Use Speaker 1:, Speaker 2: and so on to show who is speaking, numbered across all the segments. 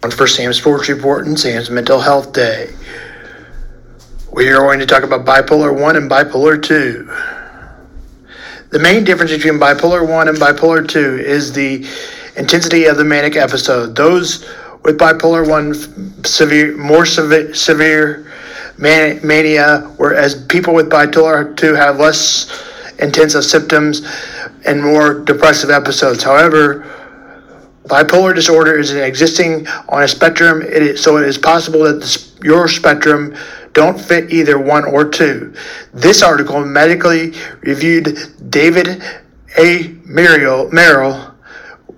Speaker 1: For Sam's Sports Report and Sam's Mental Health Day. We are going to talk about bipolar 1 and bipolar 2. The main difference between bipolar 1 and bipolar 2 is the intensity of the manic episode. Those with bipolar 1 severe more severe, severe man- mania whereas people with bipolar 2 have less intense symptoms and more depressive episodes. However, bipolar disorder is existing on a spectrum, it is, so it is possible that the, your spectrum don't fit either one or two. This article medically reviewed David A. Merrill, Merrill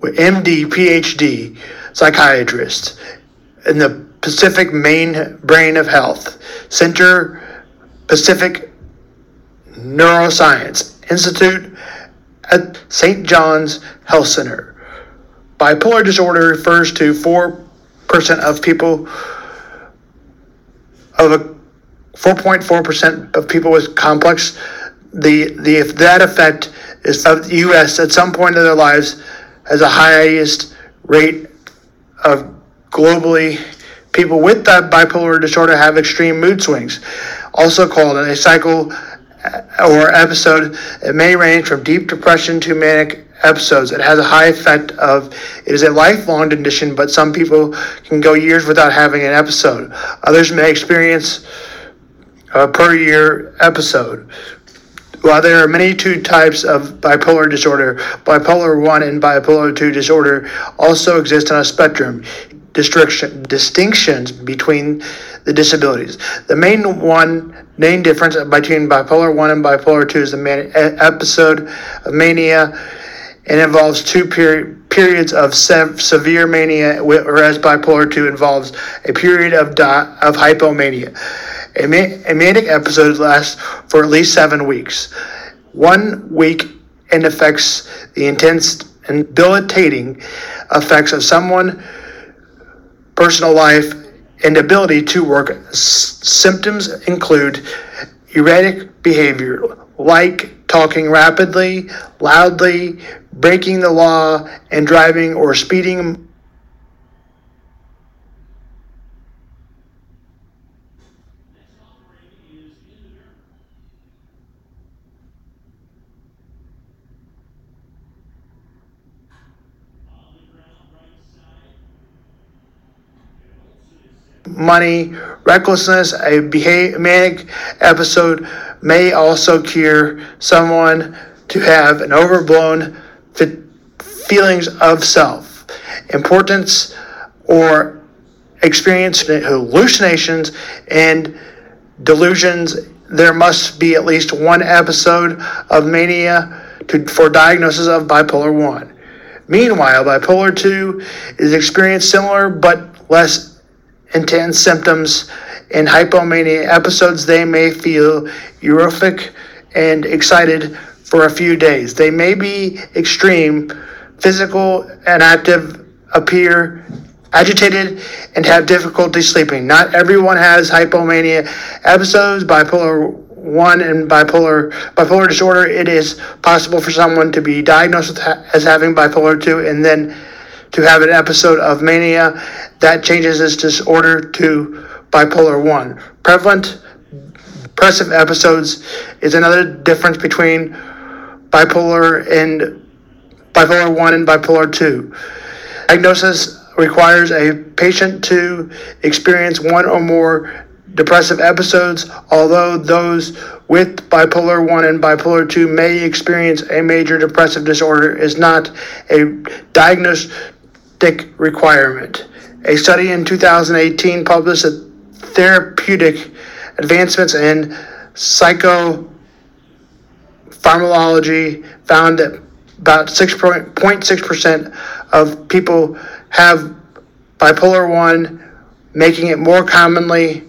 Speaker 1: MD, PhD, psychiatrist in the Pacific Main Brain of Health Center, Pacific Neuroscience Institute at St. John's Health Center. Bipolar disorder refers to 4% of people of a 4.4% of people with complex the the if that effect is of the US at some point in their lives has the highest rate of globally people with that bipolar disorder have extreme mood swings also called a cycle or episode. It may range from deep depression to manic episodes. It has a high effect of it is a lifelong condition, but some people can go years without having an episode. Others may experience a per year episode. While there are many two types of bipolar disorder, bipolar 1 and bipolar 2 disorder also exist on a spectrum. Distinctions between the disabilities. The main one, main difference between bipolar 1 and bipolar 2 is the man- episode of mania and involves two peri- periods of sev- severe mania, whereas bipolar 2 involves a period of, di- of hypomania. A, ma- a manic episode lasts for at least seven weeks. One week and affects the intense and debilitating effects of someone, personal life, and ability to work. S- symptoms include erratic behavior, like talking rapidly, loudly, breaking the law, and driving or speeding. Money, recklessness, a behavior, manic episode may also cure someone to have an overblown feelings of self, importance, or experience hallucinations and delusions. There must be at least one episode of mania to, for diagnosis of bipolar 1. Meanwhile, bipolar 2 is experienced similar but less intense symptoms in hypomania episodes. They may feel euphoric and excited for a few days. They may be extreme, physical, and active, appear agitated, and have difficulty sleeping. Not everyone has hypomania episodes, bipolar 1 and bipolar bipolar disorder. It is possible for someone to be diagnosed ha- as having bipolar 2 and then to have an episode of mania that changes this disorder to bipolar 1. Prevalent depressive episodes is another difference between bipolar and bipolar 1 and bipolar 2. Diagnosis requires a patient to experience one or more depressive episodes, although those with bipolar 1 and bipolar 2 may experience a major depressive disorder is not a diagnostic requirement. A study in 2018 published a therapeutic advancements in psycho pharmacology found that about 6.6% of people have bipolar 1, making it more commonly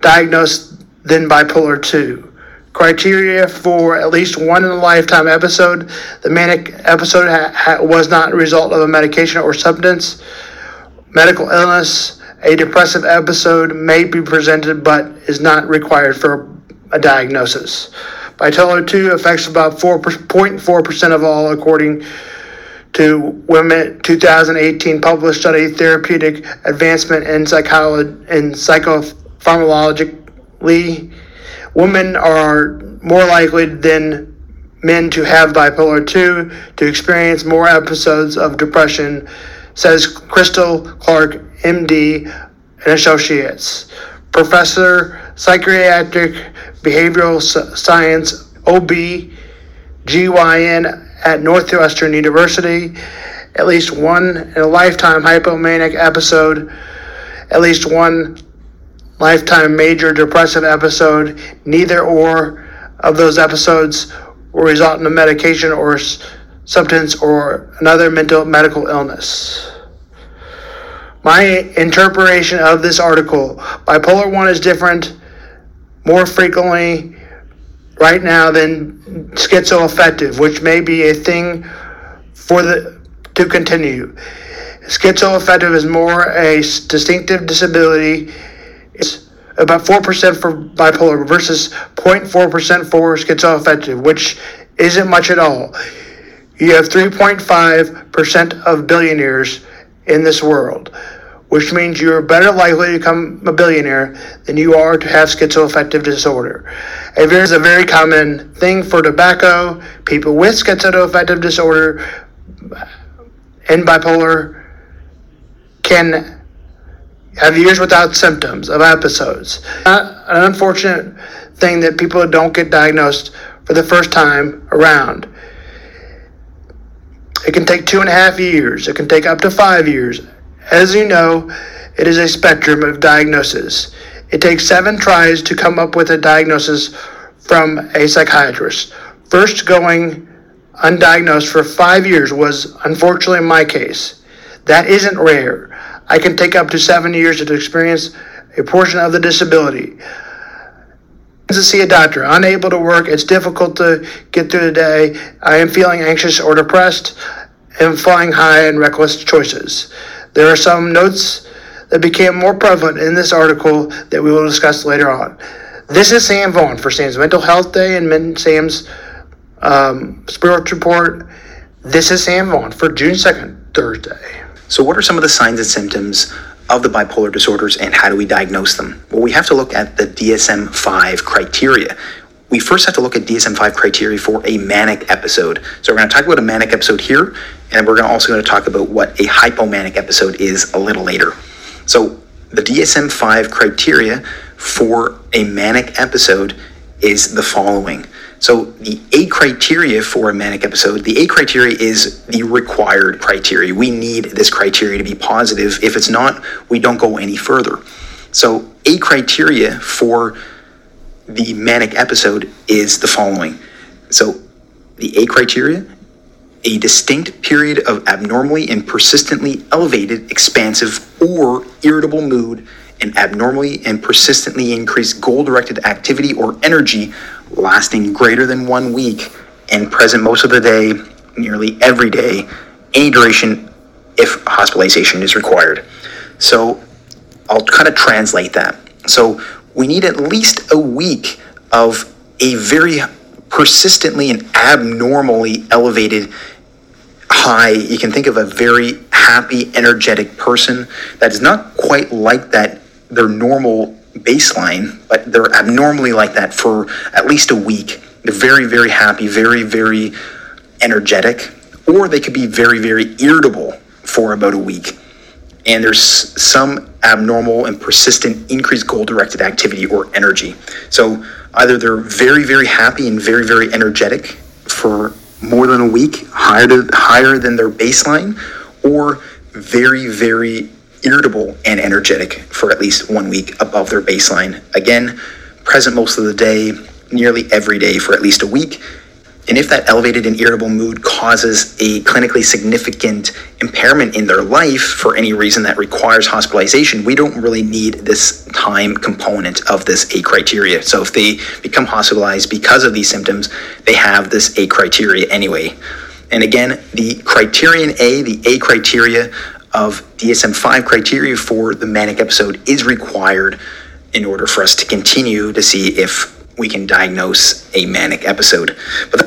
Speaker 1: diagnosed than bipolar 2. Criteria for at least one in a lifetime episode. The manic episode ha- ha- was not a result of a medication or substance. Medical illness. A depressive episode may be presented but is not required for a diagnosis. Bipolar 2 affects about 4.4% of all, according to Women 2018 published study therapeutic advancement in psychology and psychopharmacology. Women are more likely than men to have bipolar 2 to experience more episodes of depression, says Crystal Clark, MD, and Associates. Professor, Psychiatric Behavioral Science, OB, GYN at Northwestern University. At least one in a lifetime hypomanic episode, at least one lifetime major depressive episode. Neither or of those episodes will result in a medication or substance or another mental medical illness. My interpretation of this article bipolar 1 is different more frequently right now than schizoaffective, which may be a thing for the to continue. Schizoaffective is more a distinctive disability. It's about 4% for bipolar versus 0.4% for schizoaffective, which isn't much at all. You have 3.5% of billionaires in this world which means you're better likely to become a billionaire than you are to have schizoaffective disorder. It is a very common thing for tobacco. People with schizoaffective disorder and bipolar can have years without symptoms of episodes. Not an unfortunate thing that people don't get diagnosed for the first time around. It can take two and a half years. It can take up to five years. As you know, it is a spectrum of diagnosis. It takes seven tries to come up with a diagnosis from a psychiatrist. First going undiagnosed for five years was unfortunately my case. That isn't rare. I can take up to seven years to experience a portion of the disability. To see a doctor, unable to work, it's difficult to get through the day. I am feeling anxious or depressed and flying high and reckless choices. There are some notes that became more prevalent in this article that we will discuss later on. This is Sam Vaughn for Sam's Mental Health Day and Sam's um, Report. This is Sam Vaughn for June 2nd, Thursday.
Speaker 2: So, what are some of the signs and symptoms of the bipolar disorders and how do we diagnose them? Well, we have to look at the DSM 5 criteria. We first have to look at DSM 5 criteria for a manic episode. So, we're going to talk about a manic episode here and we're also going to talk about what a hypomanic episode is a little later. So, the DSM 5 criteria for a manic episode is the following. So, the A criteria for a manic episode, the A criteria is the required criteria. We need this criteria to be positive. If it's not, we don't go any further. So, A criteria for the manic episode is the following. So, the A criteria a distinct period of abnormally and persistently elevated, expansive, or irritable mood, and abnormally and persistently increased goal directed activity or energy lasting greater than one week and present most of the day, nearly every day, any duration if hospitalization is required. So I'll kind of translate that. So we need at least a week of a very persistently and abnormally elevated high. You can think of a very happy, energetic person that is not quite like that, their normal baseline, but they're abnormally like that for at least a week. They're very, very happy, very, very energetic, or they could be very, very irritable for about a week. And there's some abnormal and persistent increased goal directed activity or energy. So either they're very, very happy and very, very energetic for more than a week, higher, to, higher than their baseline, or very, very irritable and energetic for at least one week above their baseline. Again, present most of the day, nearly every day for at least a week, and if that elevated and irritable mood causes a clinically significant impairment in their life for any reason that requires hospitalization, we don't really need this time component of this A criteria. So if they become hospitalized because of these symptoms, they have this A criteria anyway. And again, the criterion A, the A criteria of DSM 5 criteria for the manic episode is required in order for us to continue to see if we can diagnose a manic episode. But